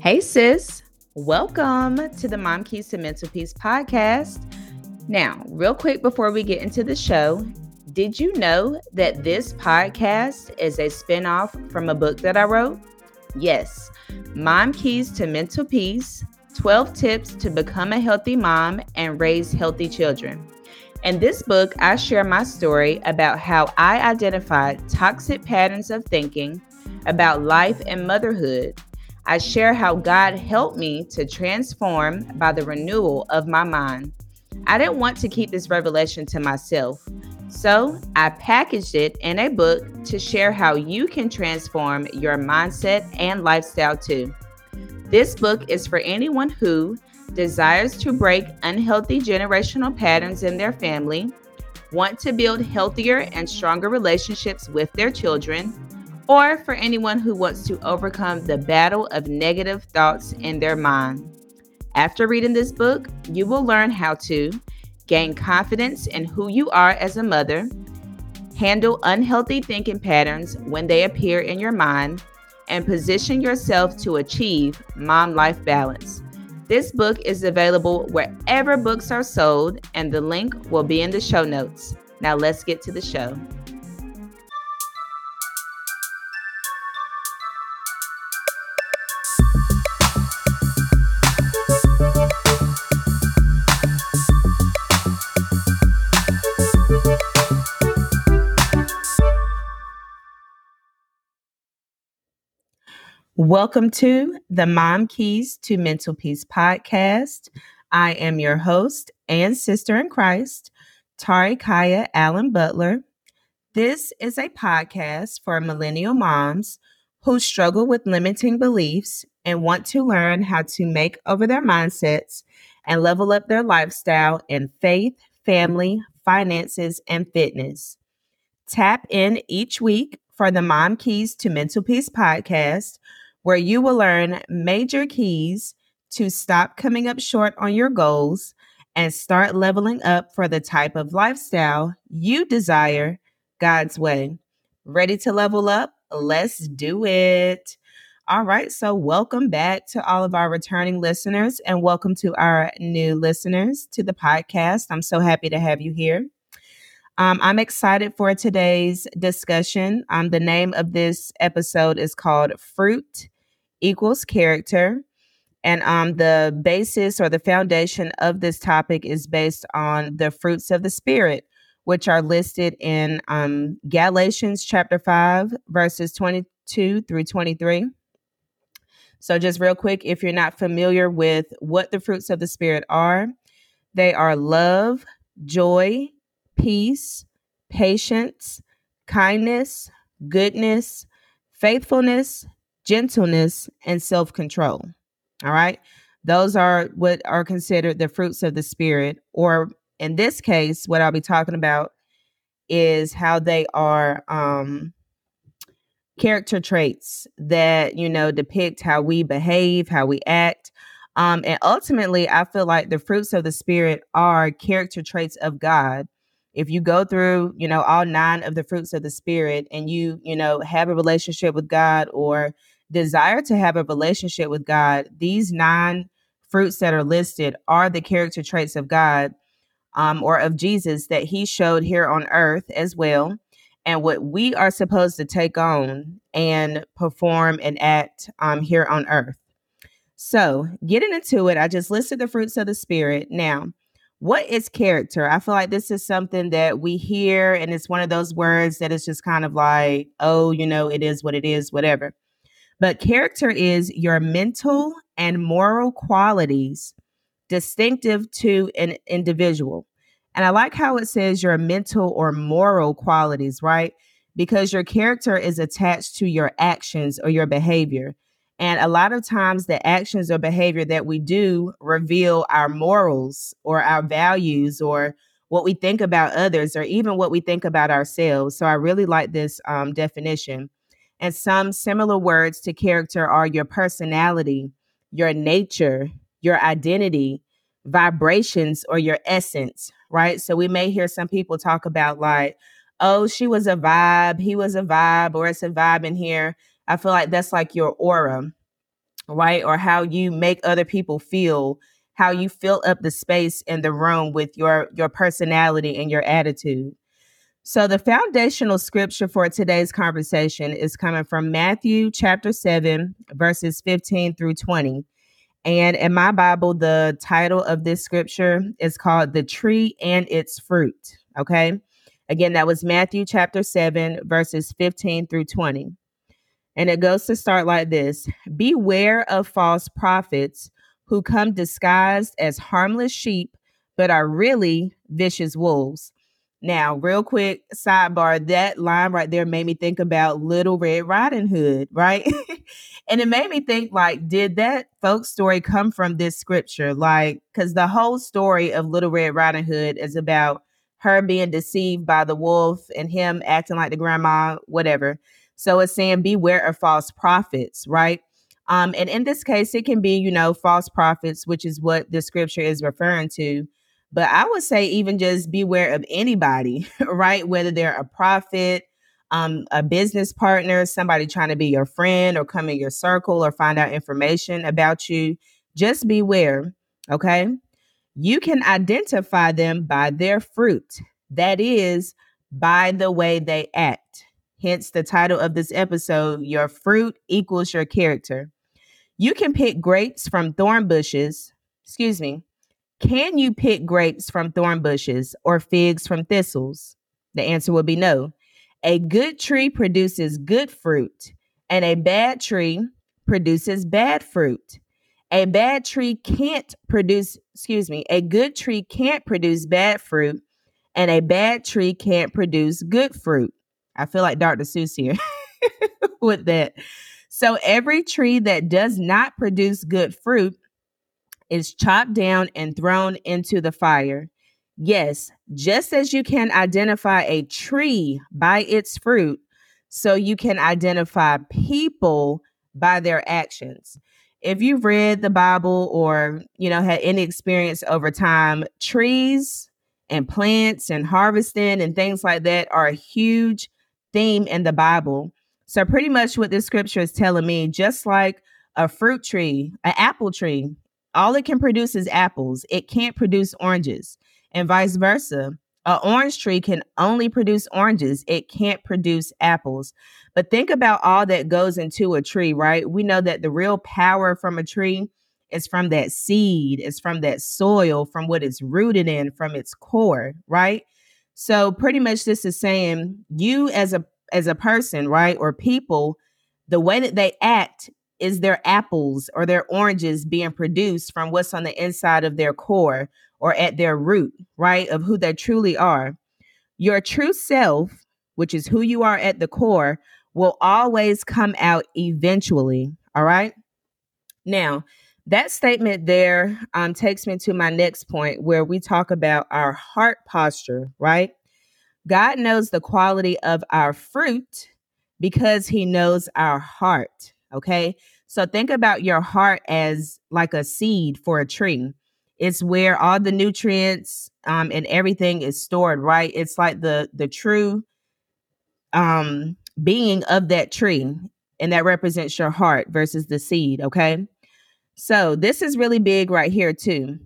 Hey, sis. Welcome to the Mom Keys to Mental Peace podcast. Now, real quick before we get into the show, did you know that this podcast is a spinoff from a book that I wrote? Yes, Mom Keys to Mental Peace 12 Tips to Become a Healthy Mom and Raise Healthy Children. In this book, I share my story about how I identified toxic patterns of thinking about life and motherhood I share how God helped me to transform by the renewal of my mind. I didn't want to keep this revelation to myself, so I packaged it in a book to share how you can transform your mindset and lifestyle too. This book is for anyone who desires to break unhealthy generational patterns in their family, want to build healthier and stronger relationships with their children, or for anyone who wants to overcome the battle of negative thoughts in their mind. After reading this book, you will learn how to gain confidence in who you are as a mother, handle unhealthy thinking patterns when they appear in your mind, and position yourself to achieve mom life balance. This book is available wherever books are sold, and the link will be in the show notes. Now, let's get to the show. Welcome to the Mom Keys to Mental Peace podcast. I am your host and sister in Christ, Tari Khiya Allen Butler. This is a podcast for millennial moms who struggle with limiting beliefs and want to learn how to make over their mindsets and level up their lifestyle in faith, family, finances, and fitness. Tap in each week for the Mom Keys to Mental Peace podcast where you will learn major keys to stop coming up short on your goals and start leveling up for the type of lifestyle you desire God's way. Ready to level up? Let's do it. All right, so welcome back to all of our returning listeners and welcome to our new listeners to the podcast. I'm so happy to have you here. Um, I'm excited for today's discussion. Um, the name of this episode is called Fruit Equals Character. And um, the basis or the foundation of this topic is based on the fruits of the Spirit, which are listed in um, Galatians chapter 5, verses 22 through 23. So, just real quick, if you're not familiar with what the fruits of the Spirit are, they are love, joy, peace, patience, kindness, goodness, faithfulness, gentleness, and self control. All right. Those are what are considered the fruits of the Spirit. Or in this case, what I'll be talking about is how they are um, character traits that, you know, depict how we behave, how we act. Um, and ultimately, I feel like the fruits of the Spirit are character traits of God if you go through you know all nine of the fruits of the spirit and you you know have a relationship with god or desire to have a relationship with god these nine fruits that are listed are the character traits of god um, or of jesus that he showed here on earth as well and what we are supposed to take on and perform and act um, here on earth so getting into it i just listed the fruits of the spirit now what is character? I feel like this is something that we hear, and it's one of those words that is just kind of like, oh, you know, it is what it is, whatever. But character is your mental and moral qualities distinctive to an individual. And I like how it says your mental or moral qualities, right? Because your character is attached to your actions or your behavior. And a lot of times, the actions or behavior that we do reveal our morals or our values or what we think about others or even what we think about ourselves. So I really like this um, definition. And some similar words to character are your personality, your nature, your identity, vibrations, or your essence, right? So we may hear some people talk about, like, oh, she was a vibe, he was a vibe, or it's a vibe in here. I feel like that's like your aura. right? Or how you make other people feel, how you fill up the space in the room with your your personality and your attitude. So the foundational scripture for today's conversation is coming from Matthew chapter 7 verses 15 through 20. And in my Bible the title of this scripture is called The Tree and Its Fruit, okay? Again, that was Matthew chapter 7 verses 15 through 20. And it goes to start like this Beware of false prophets who come disguised as harmless sheep, but are really vicious wolves. Now, real quick sidebar, that line right there made me think about Little Red Riding Hood, right? and it made me think like, did that folk story come from this scripture? Like, because the whole story of Little Red Riding Hood is about her being deceived by the wolf and him acting like the grandma, whatever. So it's saying beware of false prophets, right? Um, and in this case, it can be, you know, false prophets, which is what the scripture is referring to. But I would say even just beware of anybody, right? Whether they're a prophet, um, a business partner, somebody trying to be your friend or come in your circle or find out information about you. Just beware, okay? You can identify them by their fruit. That is, by the way they act. Hence the title of this episode Your Fruit Equals Your Character. You can pick grapes from thorn bushes. Excuse me. Can you pick grapes from thorn bushes or figs from thistles? The answer would be no. A good tree produces good fruit, and a bad tree produces bad fruit. A bad tree can't produce, excuse me, a good tree can't produce bad fruit, and a bad tree can't produce good fruit. I feel like Dr. Seuss here with that. So every tree that does not produce good fruit is chopped down and thrown into the fire. Yes, just as you can identify a tree by its fruit, so you can identify people by their actions. If you've read the Bible or, you know, had any experience over time, trees and plants and harvesting and things like that are a huge theme in the Bible. So, pretty much what this scripture is telling me, just like a fruit tree, an apple tree, all it can produce is apples, it can't produce oranges, and vice versa. An orange tree can only produce oranges, it can't produce apples. But think about all that goes into a tree, right? We know that the real power from a tree is from that seed, it's from that soil, from what it's rooted in, from its core, right? So pretty much this is saying you as a as a person, right, or people, the way that they act is their apples or their oranges being produced from what's on the inside of their core or at their root, right, of who they truly are. Your true self, which is who you are at the core, will always come out eventually. All right. Now, that statement there um, takes me to my next point where we talk about our heart posture, right? God knows the quality of our fruit because he knows our heart. Okay. So think about your heart as like a seed for a tree. It's where all the nutrients um, and everything is stored, right? It's like the the true um, being of that tree, and that represents your heart versus the seed. Okay. So this is really big right here, too.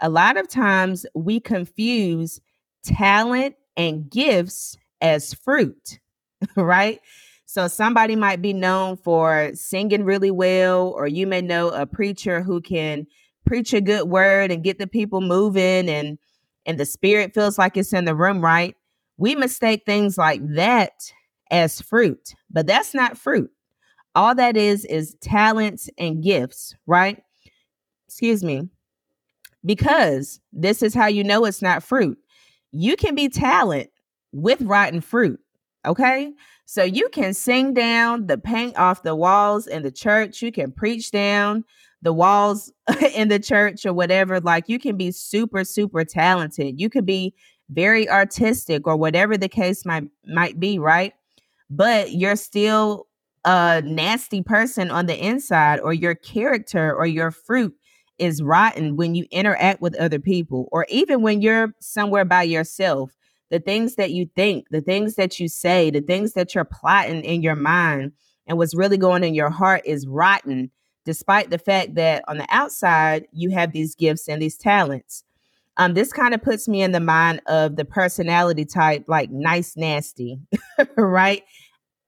A lot of times we confuse talent and gifts as fruit, right? So somebody might be known for singing really well, or you may know a preacher who can preach a good word and get the people moving and and the spirit feels like it's in the room, right? We mistake things like that as fruit, but that's not fruit. All that is is talents and gifts, right? Excuse me. Because this is how you know it's not fruit. You can be talent with rotten fruit, okay? So you can sing down the paint off the walls in the church, you can preach down the walls in the church or whatever. Like you can be super, super talented. You could be very artistic or whatever the case might might be, right? But you're still a nasty person on the inside, or your character or your fruit is rotten when you interact with other people, or even when you're somewhere by yourself. The things that you think, the things that you say, the things that you're plotting in your mind, and what's really going in your heart is rotten despite the fact that on the outside you have these gifts and these talents. Um, this kind of puts me in the mind of the personality type, like nice, nasty, right?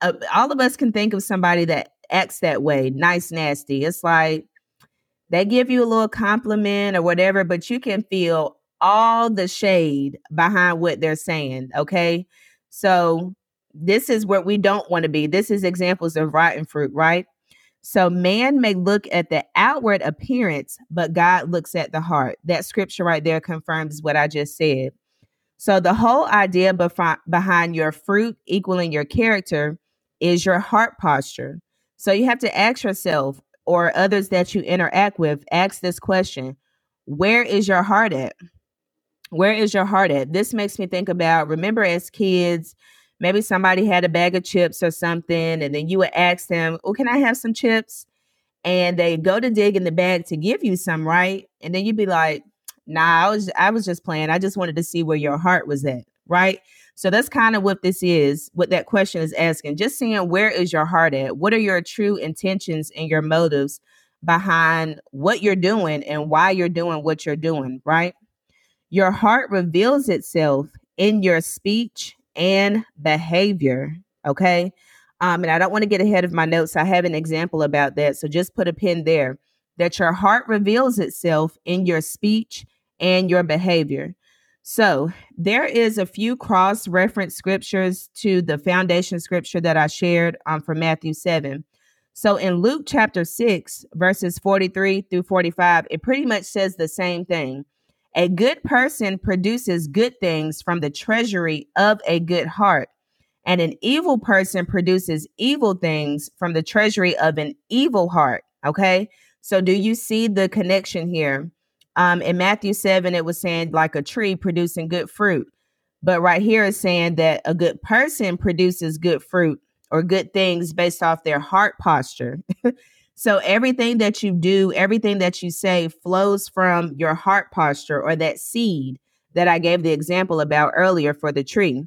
Uh, all of us can think of somebody that acts that way, nice, nasty. It's like they give you a little compliment or whatever, but you can feel all the shade behind what they're saying. Okay. So this is where we don't want to be. This is examples of rotten fruit, right? So man may look at the outward appearance, but God looks at the heart. That scripture right there confirms what I just said. So the whole idea behind your fruit equaling your character is your heart posture. So you have to ask yourself or others that you interact with, ask this question Where is your heart at? Where is your heart at? This makes me think about remember as kids, maybe somebody had a bag of chips or something, and then you would ask them, Oh, can I have some chips? And they go to dig in the bag to give you some, right? And then you'd be like, Nah, I was I was just playing. I just wanted to see where your heart was at, right? So that's kind of what this is, what that question is asking. Just seeing where is your heart at? What are your true intentions and your motives behind what you're doing and why you're doing what you're doing, right? Your heart reveals itself in your speech and behavior. Okay. Um, and I don't want to get ahead of my notes. I have an example about that. So just put a pin there that your heart reveals itself in your speech and your behavior. So there is a few cross reference scriptures to the foundation scripture that I shared um, from Matthew 7. So in Luke chapter 6, verses 43 through 45, it pretty much says the same thing. A good person produces good things from the treasury of a good heart, and an evil person produces evil things from the treasury of an evil heart. Okay. So do you see the connection here? Um, in Matthew 7, it was saying like a tree producing good fruit. But right here is saying that a good person produces good fruit or good things based off their heart posture. so everything that you do, everything that you say flows from your heart posture or that seed that I gave the example about earlier for the tree.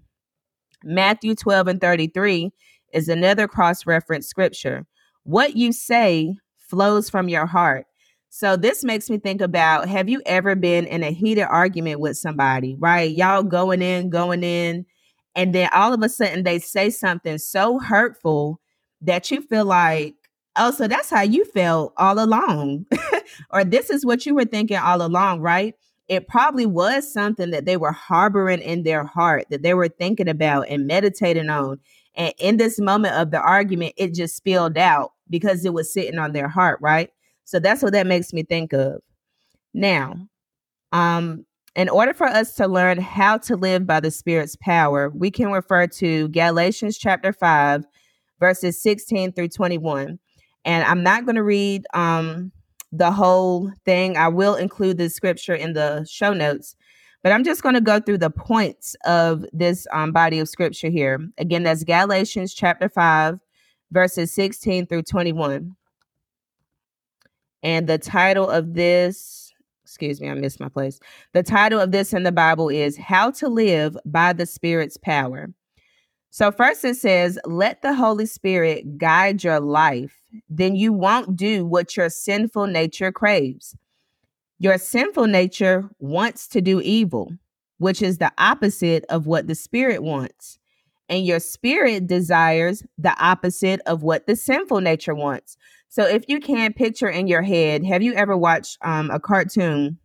Matthew 12 and 33 is another cross reference scripture. What you say flows from your heart. So this makes me think about have you ever been in a heated argument with somebody, right? Y'all going in, going in, and then all of a sudden they say something so hurtful that you feel like, oh, so that's how you felt all along. or this is what you were thinking all along, right? It probably was something that they were harboring in their heart, that they were thinking about and meditating on. And in this moment of the argument, it just spilled out because it was sitting on their heart, right? So that's what that makes me think of. Now, um, in order for us to learn how to live by the Spirit's power, we can refer to Galatians chapter 5, verses 16 through 21. And I'm not going to read um, the whole thing. I will include the scripture in the show notes, but I'm just going to go through the points of this um, body of scripture here. Again, that's Galatians chapter 5, verses 16 through 21. And the title of this, excuse me, I missed my place. The title of this in the Bible is How to Live by the Spirit's Power. So, first it says, Let the Holy Spirit guide your life. Then you won't do what your sinful nature craves. Your sinful nature wants to do evil, which is the opposite of what the Spirit wants. And your spirit desires the opposite of what the sinful nature wants. So if you can picture in your head, have you ever watched um, a cartoon,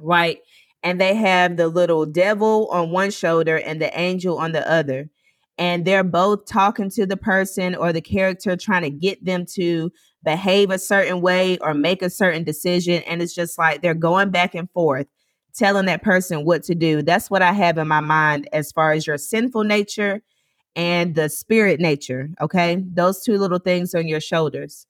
right? And they have the little devil on one shoulder and the angel on the other. And they're both talking to the person or the character, trying to get them to behave a certain way or make a certain decision. And it's just like they're going back and forth, telling that person what to do. That's what I have in my mind as far as your sinful nature and the spirit nature. Okay. Those two little things on your shoulders.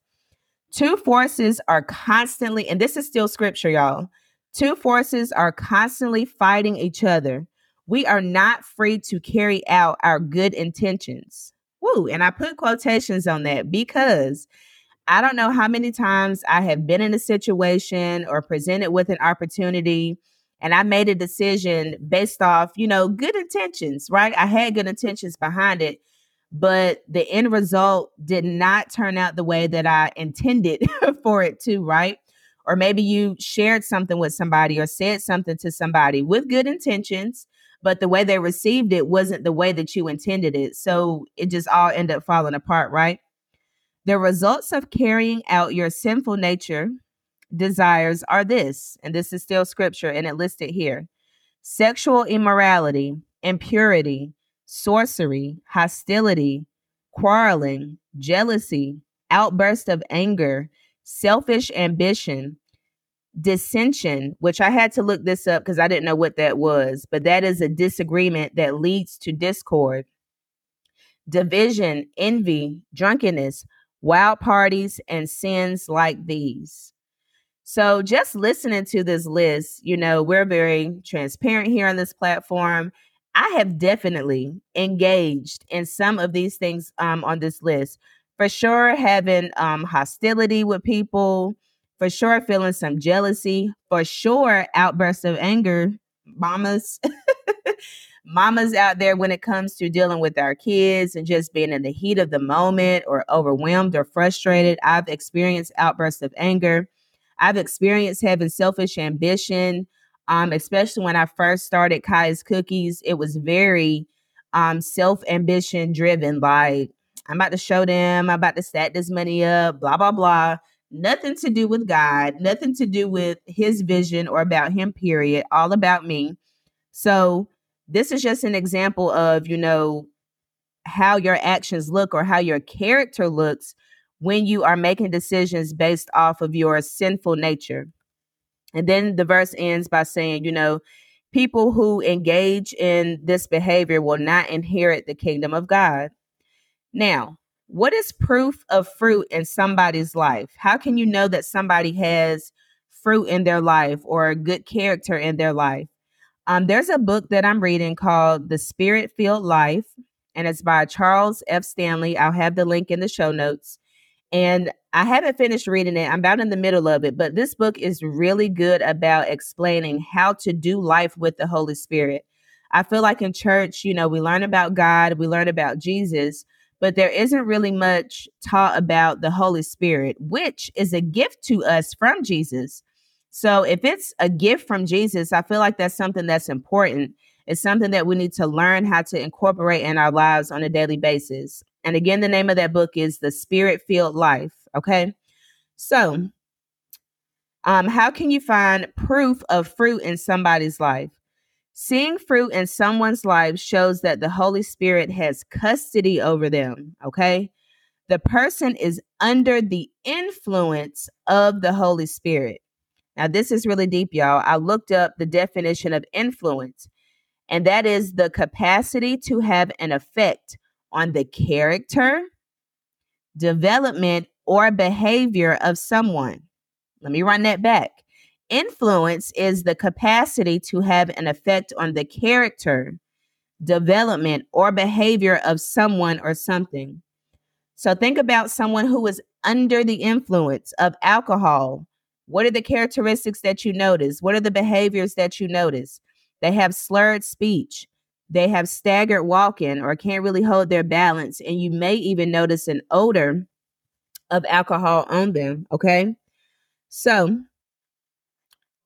Two forces are constantly, and this is still scripture, y'all. Two forces are constantly fighting each other. We are not free to carry out our good intentions. Woo. And I put quotations on that because I don't know how many times I have been in a situation or presented with an opportunity and I made a decision based off, you know, good intentions, right? I had good intentions behind it, but the end result did not turn out the way that I intended for it to, right? Or maybe you shared something with somebody or said something to somebody with good intentions, but the way they received it wasn't the way that you intended it. So it just all ended up falling apart, right? The results of carrying out your sinful nature desires are this, and this is still scripture and it listed here sexual immorality, impurity, sorcery, hostility, quarreling, jealousy, outburst of anger, selfish ambition, dissension, which I had to look this up because I didn't know what that was, but that is a disagreement that leads to discord, division, envy, drunkenness, wild parties, and sins like these. So, just listening to this list, you know, we're very transparent here on this platform. I have definitely engaged in some of these things um, on this list. For sure, having um, hostility with people, for sure, feeling some jealousy, for sure, outbursts of anger, mamas. mamas out there when it comes to dealing with our kids and just being in the heat of the moment or overwhelmed or frustrated. I've experienced outbursts of anger. I've experienced having selfish ambition, um, especially when I first started Kai's Cookies. It was very um, self ambition driven. Like, I'm about to show them, I'm about to stack this money up, blah, blah, blah. Nothing to do with God, nothing to do with his vision or about him, period. All about me. So, this is just an example of, you know, how your actions look or how your character looks when you are making decisions based off of your sinful nature. And then the verse ends by saying, you know, people who engage in this behavior will not inherit the kingdom of God. Now, what is proof of fruit in somebody's life? How can you know that somebody has fruit in their life or a good character in their life? Um, there's a book that I'm reading called The Spirit Filled Life, and it's by Charles F. Stanley. I'll have the link in the show notes. And I haven't finished reading it. I'm about in the middle of it, but this book is really good about explaining how to do life with the Holy Spirit. I feel like in church, you know, we learn about God, we learn about Jesus, but there isn't really much taught about the Holy Spirit, which is a gift to us from Jesus. So if it's a gift from Jesus, I feel like that's something that's important. It's something that we need to learn how to incorporate in our lives on a daily basis. And again, the name of that book is The Spirit Filled Life. Okay. So, um, how can you find proof of fruit in somebody's life? Seeing fruit in someone's life shows that the Holy Spirit has custody over them. Okay. The person is under the influence of the Holy Spirit. Now, this is really deep, y'all. I looked up the definition of influence, and that is the capacity to have an effect on the character, development, or behavior of someone. Let me run that back. Influence is the capacity to have an effect on the character, development, or behavior of someone or something. So think about someone who is under the influence of alcohol. What are the characteristics that you notice? What are the behaviors that you notice? They have slurred speech they have staggered walking or can't really hold their balance. And you may even notice an odor of alcohol on them. Okay. So,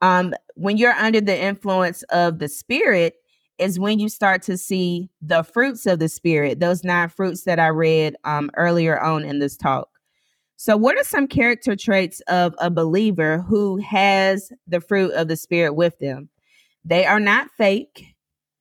um, when you're under the influence of the spirit, is when you start to see the fruits of the spirit, those nine fruits that I read um, earlier on in this talk. So, what are some character traits of a believer who has the fruit of the spirit with them? They are not fake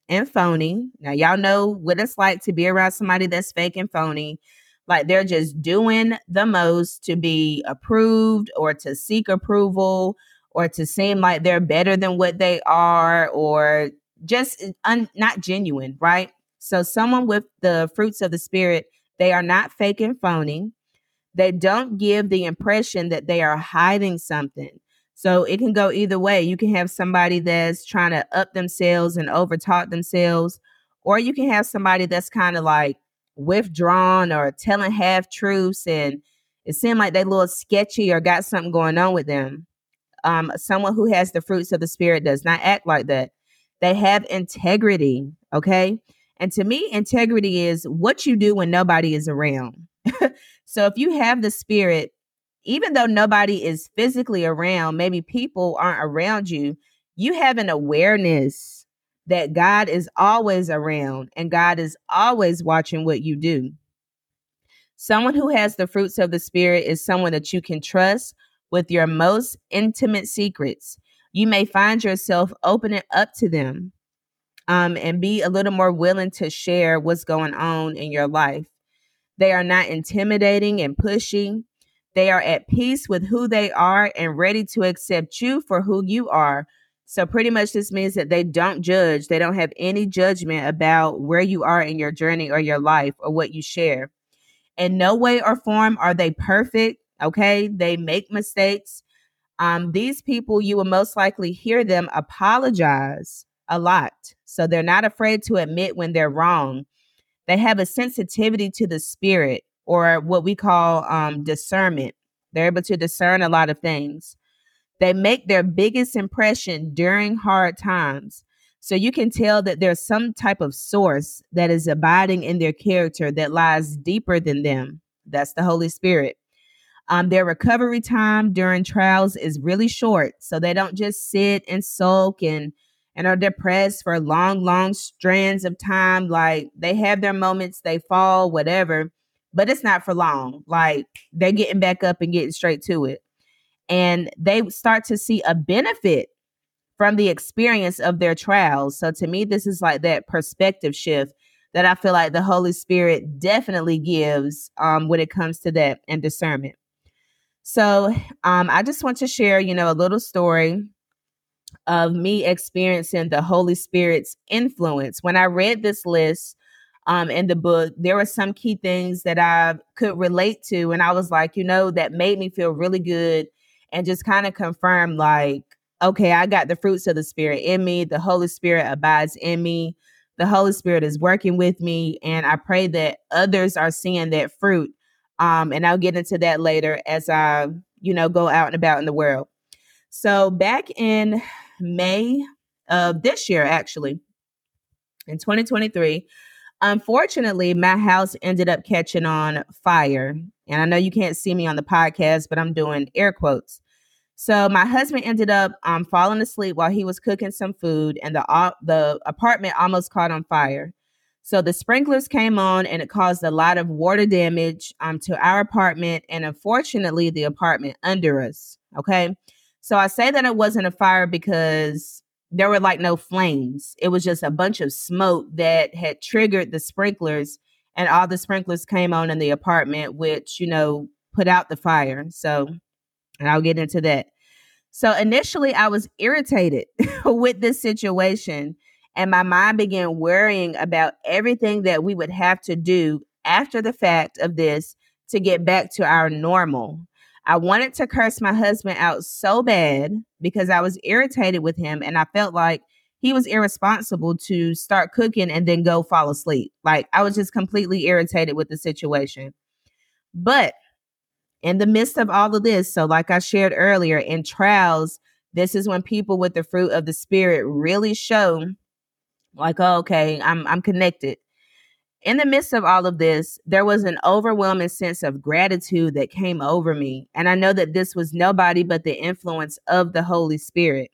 and phony. Now, y'all know what it's like to be around somebody that's fake and phony. Like they're just doing the most to be approved or to seek approval or to seem like they're better than what they are or just uh, un- not genuine, right? So, someone with the fruits of the Spirit, they are not fake and phony. They don't give the impression that they are hiding something. So it can go either way. You can have somebody that's trying to up themselves and overtalk themselves, or you can have somebody that's kind of like withdrawn or telling half truths and it seemed like they a little sketchy or got something going on with them. Um, someone who has the fruits of the spirit does not act like that. They have integrity, okay? And to me, integrity is what you do when nobody is around. so if you have the spirit, even though nobody is physically around, maybe people aren't around you, you have an awareness that God is always around and God is always watching what you do. Someone who has the fruits of the Spirit is someone that you can trust with your most intimate secrets. You may find yourself opening up to them um, and be a little more willing to share what's going on in your life. They are not intimidating and pushing. They are at peace with who they are and ready to accept you for who you are. So, pretty much, this means that they don't judge. They don't have any judgment about where you are in your journey or your life or what you share. In no way or form are they perfect. Okay. They make mistakes. Um, these people, you will most likely hear them apologize a lot. So they're not afraid to admit when they're wrong. They have a sensitivity to the spirit or what we call um, discernment. They're able to discern a lot of things. They make their biggest impression during hard times. So you can tell that there's some type of source that is abiding in their character that lies deeper than them. That's the Holy Spirit. Um, their recovery time during trials is really short. So they don't just sit and sulk and and are depressed for long, long strands of time. Like they have their moments, they fall, whatever, but it's not for long. Like they're getting back up and getting straight to it. And they start to see a benefit from the experience of their trials. So to me, this is like that perspective shift that I feel like the Holy Spirit definitely gives um, when it comes to that and discernment. So um, I just want to share, you know, a little story of me experiencing the Holy Spirit's influence. When I read this list um, in the book, there were some key things that I could relate to. And I was like, you know, that made me feel really good and just kind of confirm, like, okay, I got the fruits of the Spirit in me. The Holy Spirit abides in me. The Holy Spirit is working with me. And I pray that others are seeing that fruit. Um, and I'll get into that later as I, you know, go out and about in the world. So back in May of this year, actually, in 2023, unfortunately, my house ended up catching on fire. And I know you can't see me on the podcast, but I'm doing air quotes. So my husband ended up um, falling asleep while he was cooking some food, and the uh, the apartment almost caught on fire. So the sprinklers came on, and it caused a lot of water damage um, to our apartment, and unfortunately, the apartment under us. Okay, so I say that it wasn't a fire because there were like no flames. It was just a bunch of smoke that had triggered the sprinklers, and all the sprinklers came on in the apartment, which you know put out the fire. So and I'll get into that. So initially, I was irritated with this situation, and my mind began worrying about everything that we would have to do after the fact of this to get back to our normal. I wanted to curse my husband out so bad because I was irritated with him and I felt like he was irresponsible to start cooking and then go fall asleep. Like I was just completely irritated with the situation. But in the midst of all of this, so like I shared earlier, in trials, this is when people with the fruit of the spirit really show like, oh, okay, I'm I'm connected. In the midst of all of this, there was an overwhelming sense of gratitude that came over me. And I know that this was nobody but the influence of the Holy Spirit.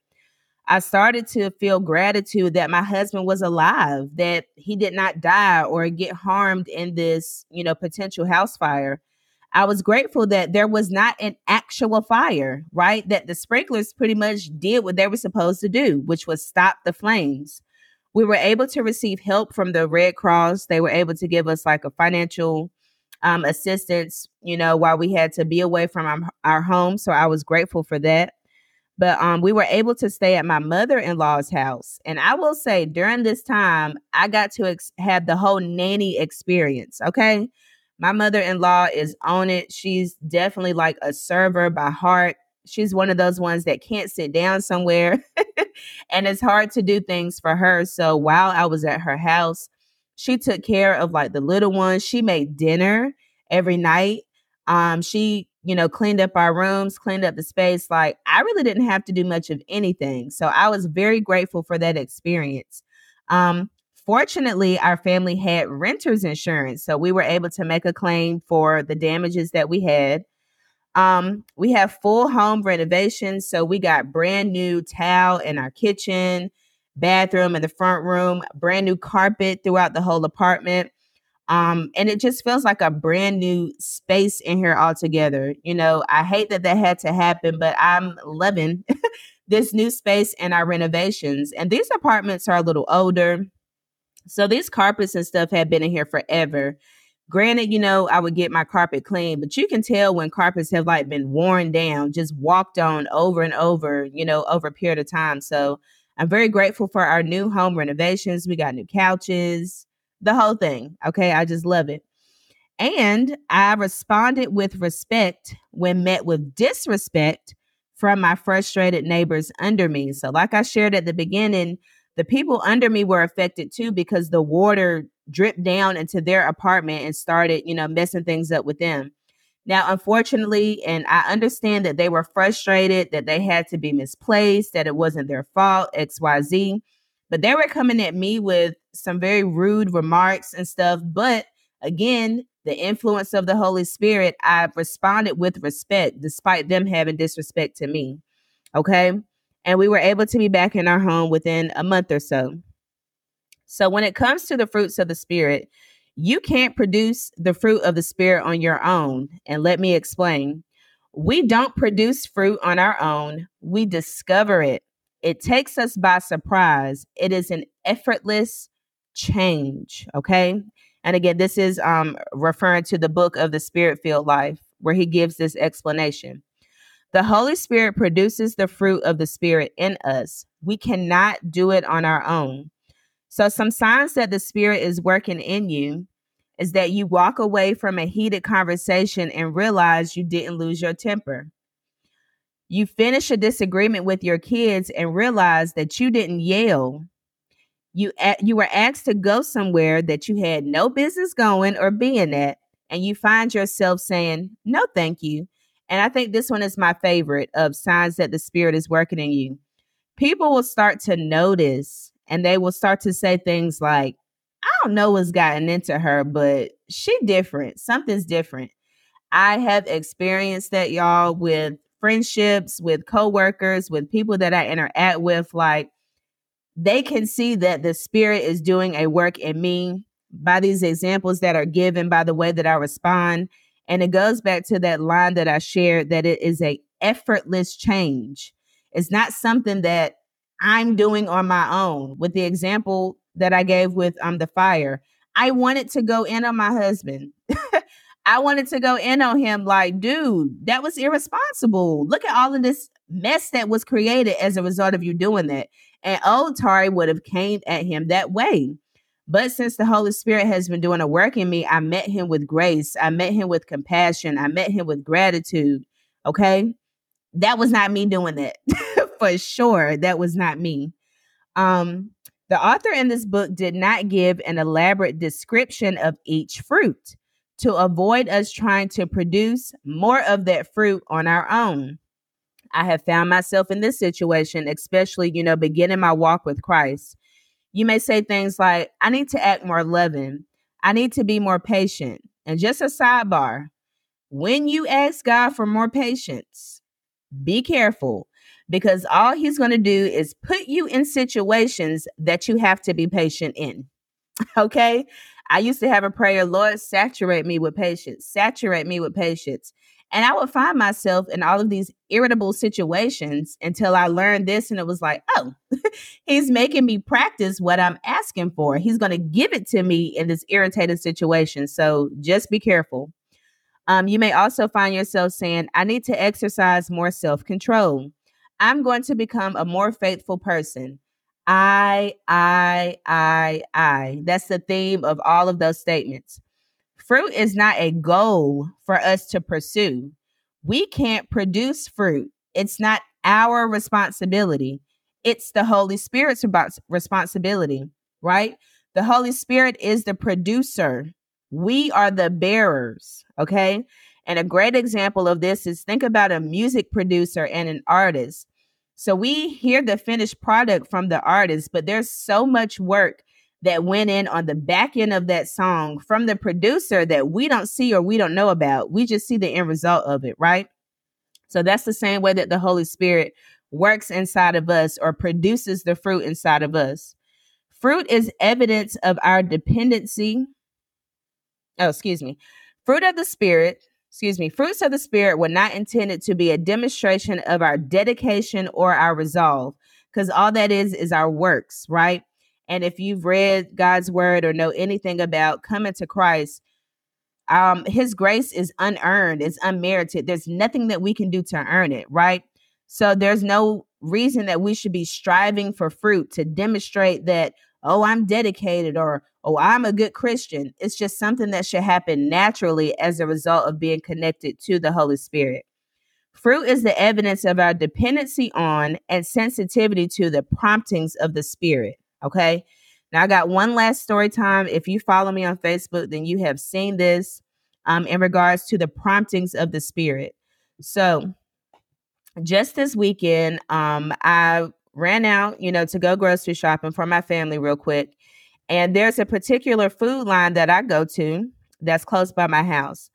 I started to feel gratitude that my husband was alive, that he did not die or get harmed in this, you know, potential house fire. I was grateful that there was not an actual fire, right? That the sprinklers pretty much did what they were supposed to do, which was stop the flames. We were able to receive help from the Red Cross. They were able to give us like a financial um, assistance, you know, while we had to be away from our, our home. So I was grateful for that. But um, we were able to stay at my mother in law's house. And I will say during this time, I got to ex- have the whole nanny experience. Okay my mother in law is on it. She's definitely like a server by heart. She's one of those ones that can't sit down somewhere and it's hard to do things for her. So while I was at her house, she took care of like the little ones. She made dinner every night. Um, she, you know, cleaned up our rooms, cleaned up the space. Like I really didn't have to do much of anything. So I was very grateful for that experience. Um, fortunately, our family had renter's insurance. So we were able to make a claim for the damages that we had. Um, we have full home renovations. So we got brand new tile in our kitchen, bathroom, in the front room, brand new carpet throughout the whole apartment. Um, and it just feels like a brand new space in here altogether. You know, I hate that that had to happen, but I'm loving this new space and our renovations. And these apartments are a little older. So these carpets and stuff have been in here forever. Granted, you know, I would get my carpet clean, but you can tell when carpets have like been worn down, just walked on over and over, you know, over a period of time. So I'm very grateful for our new home renovations. We got new couches, the whole thing. Okay. I just love it. And I responded with respect when met with disrespect from my frustrated neighbors under me. So, like I shared at the beginning, the people under me were affected too because the water dripped down into their apartment and started, you know, messing things up with them. Now, unfortunately, and I understand that they were frustrated that they had to be misplaced, that it wasn't their fault, XYZ, but they were coming at me with some very rude remarks and stuff. But again, the influence of the Holy Spirit, I responded with respect despite them having disrespect to me. Okay. And we were able to be back in our home within a month or so. So, when it comes to the fruits of the Spirit, you can't produce the fruit of the Spirit on your own. And let me explain. We don't produce fruit on our own, we discover it. It takes us by surprise. It is an effortless change. Okay. And again, this is um, referring to the book of the Spirit filled life, where he gives this explanation. The Holy Spirit produces the fruit of the Spirit in us. We cannot do it on our own. So, some signs that the Spirit is working in you is that you walk away from a heated conversation and realize you didn't lose your temper. You finish a disagreement with your kids and realize that you didn't yell. You you were asked to go somewhere that you had no business going or being at, and you find yourself saying, "No, thank you." And I think this one is my favorite of signs that the spirit is working in you. People will start to notice and they will start to say things like, I don't know what's gotten into her, but she different. Something's different. I have experienced that y'all with friendships, with coworkers, with people that I interact with like they can see that the spirit is doing a work in me by these examples that are given by the way that I respond and it goes back to that line that I shared that it is a effortless change. It's not something that I'm doing on my own. With the example that I gave with um the fire, I wanted to go in on my husband. I wanted to go in on him like, dude, that was irresponsible. Look at all of this mess that was created as a result of you doing that. And old Tari would have came at him that way. But since the Holy Spirit has been doing a work in me, I met him with grace. I met him with compassion. I met him with gratitude. Okay. That was not me doing that for sure. That was not me. Um, the author in this book did not give an elaborate description of each fruit to avoid us trying to produce more of that fruit on our own. I have found myself in this situation, especially, you know, beginning my walk with Christ. You may say things like, I need to act more loving. I need to be more patient. And just a sidebar when you ask God for more patience, be careful because all he's going to do is put you in situations that you have to be patient in. okay? I used to have a prayer, Lord, saturate me with patience, saturate me with patience. And I would find myself in all of these irritable situations until I learned this. And it was like, oh, he's making me practice what I'm asking for. He's going to give it to me in this irritated situation. So just be careful. Um, you may also find yourself saying, I need to exercise more self control. I'm going to become a more faithful person. I, I, I, I. That's the theme of all of those statements. Fruit is not a goal for us to pursue. We can't produce fruit. It's not our responsibility. It's the Holy Spirit's responsibility, right? The Holy Spirit is the producer. We are the bearers, okay? And a great example of this is think about a music producer and an artist. So we hear the finished product from the artist, but there's so much work that went in on the back end of that song from the producer that we don't see or we don't know about. We just see the end result of it, right? So that's the same way that the Holy Spirit works inside of us or produces the fruit inside of us. Fruit is evidence of our dependency. Oh, excuse me. Fruit of the Spirit, excuse me, fruits of the Spirit were not intended to be a demonstration of our dedication or our resolve, because all that is is our works, right? And if you've read God's word or know anything about coming to Christ, um, his grace is unearned, it's unmerited. There's nothing that we can do to earn it, right? So there's no reason that we should be striving for fruit to demonstrate that, oh, I'm dedicated or, oh, I'm a good Christian. It's just something that should happen naturally as a result of being connected to the Holy Spirit. Fruit is the evidence of our dependency on and sensitivity to the promptings of the Spirit. Okay. Now, I got one last story time. If you follow me on Facebook, then you have seen this um, in regards to the promptings of the Spirit. So, just this weekend, um, I ran out, you know, to go grocery shopping for my family real quick. And there's a particular Food Lion that I go to that's close by my house.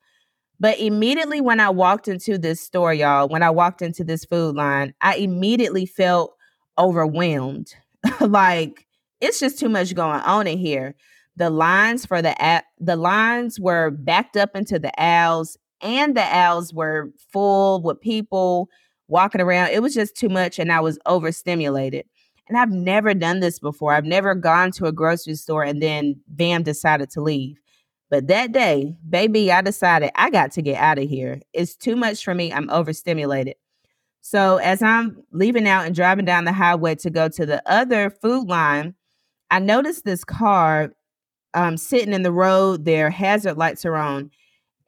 But immediately when I walked into this store, y'all, when I walked into this Food Lion, I immediately felt overwhelmed. like it's just too much going on in here. The lines for the app, the lines were backed up into the aisles, and the aisles were full with people walking around. It was just too much and I was overstimulated. And I've never done this before. I've never gone to a grocery store and then bam decided to leave. But that day, baby, I decided I got to get out of here. It's too much for me. I'm overstimulated. So as I'm leaving out and driving down the highway to go to the other Food Lion, I noticed this car um, sitting in the road. Their hazard lights are on,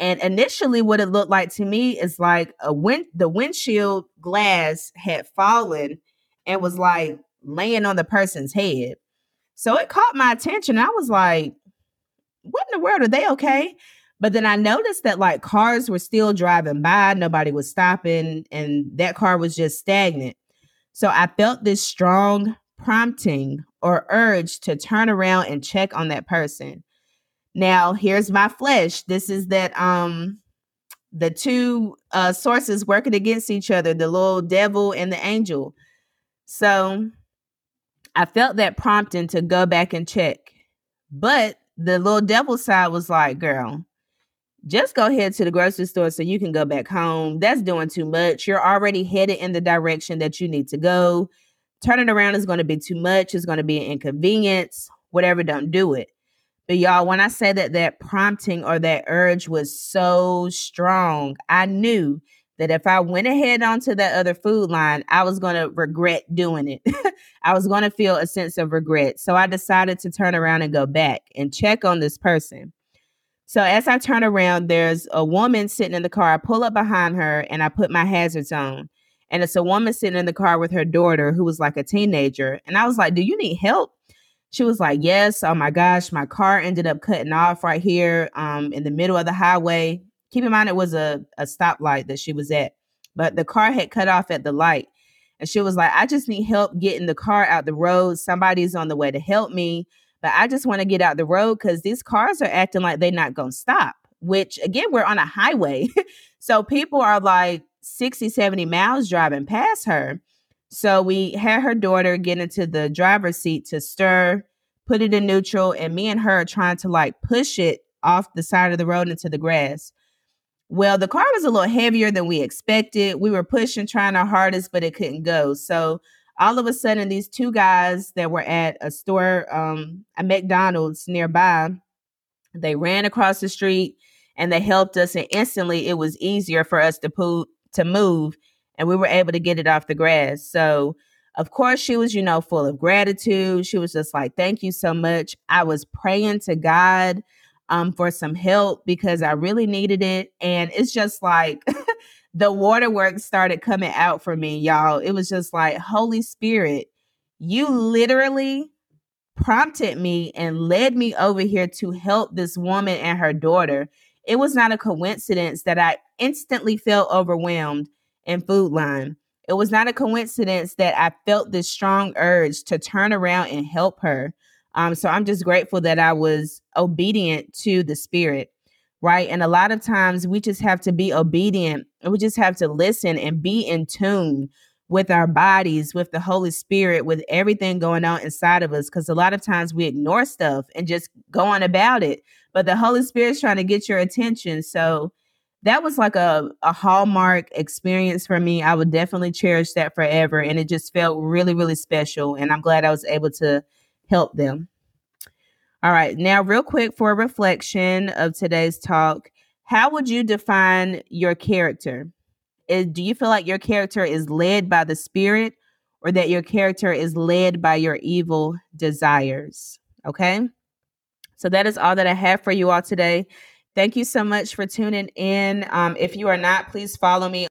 and initially, what it looked like to me is like a wind, the windshield glass had fallen and was like laying on the person's head. So it caught my attention. I was like, what in the world? Are they okay? But then I noticed that like cars were still driving by, nobody was stopping, and that car was just stagnant. So I felt this strong prompting or urge to turn around and check on that person. Now, here's my flesh. This is that um the two uh sources working against each other, the little devil and the angel. So I felt that prompting to go back and check. But the little devil side was like, girl, just go ahead to the grocery store so you can go back home. That's doing too much. You're already headed in the direction that you need to go. Turning around is going to be too much. It's going to be an inconvenience. Whatever, don't do it. But y'all, when I say that that prompting or that urge was so strong, I knew that if I went ahead onto that other Food Lion, I was going to regret doing it. I was going to feel a sense of regret. So I decided to turn around and go back and check on this person. So as I turn around, there's a woman sitting in the car. I pull up behind her and I put my hazards on. And it's a woman sitting in the car with her daughter who was like a teenager. And I was like, Do you need help? She was like, Yes. Oh my gosh, my car ended up cutting off right here um, in the middle of the highway. Keep in mind, it was a, a stoplight that she was at, but the car had cut off at the light. And she was like, I just need help getting the car out the road. Somebody's on the way to help me, but I just want to get out the road because these cars are acting like they're not going to stop, which again, we're on a highway. so people are like 60, 70 miles driving past her. So we had her daughter get into the driver's seat to stir, put it in neutral, and me and her trying to like push it off the side of the road into the grass. Well, the car was a little heavier than we expected. We were pushing, trying our hardest, but it couldn't go. So all of a sudden, these two guys that were at a store, um, a McDonald's nearby, they ran across the street and they helped us. And instantly, it was easier for us to pull to move and we were able to get it off the grass. So, of course, she was, you know, full of gratitude. She was just like, thank you so much. I was praying to God um, for some help because I really needed it. And it's just like the waterworks started coming out for me, y'all. It was just like, Holy Spirit, you literally prompted me and led me over here to help this woman and her daughter. It was not a coincidence that I instantly felt overwhelmed in Food Lion. It was not a coincidence that I felt this strong urge to turn around and help her. Um, so I'm just grateful that I was obedient to the Spirit, right? And a lot of times we just have to be obedient and we just have to listen and be in tune with our bodies, with the Holy Spirit, with everything going on inside of us. Because a lot of times we ignore stuff and just go on about it. But the Holy Spirit's trying to get your attention. So that was like a, a hallmark experience for me. I would definitely cherish that forever. And it just felt really, really special. And I'm glad I was able to help them. All right. Now, real quick for a reflection of today's talk, how would you define your character? Is, do you feel like your character is led by the Spirit or that your character is led by your evil desires? Okay. So that is all that I have for you all today. Thank you so much for tuning in. Um, if you are not, please follow me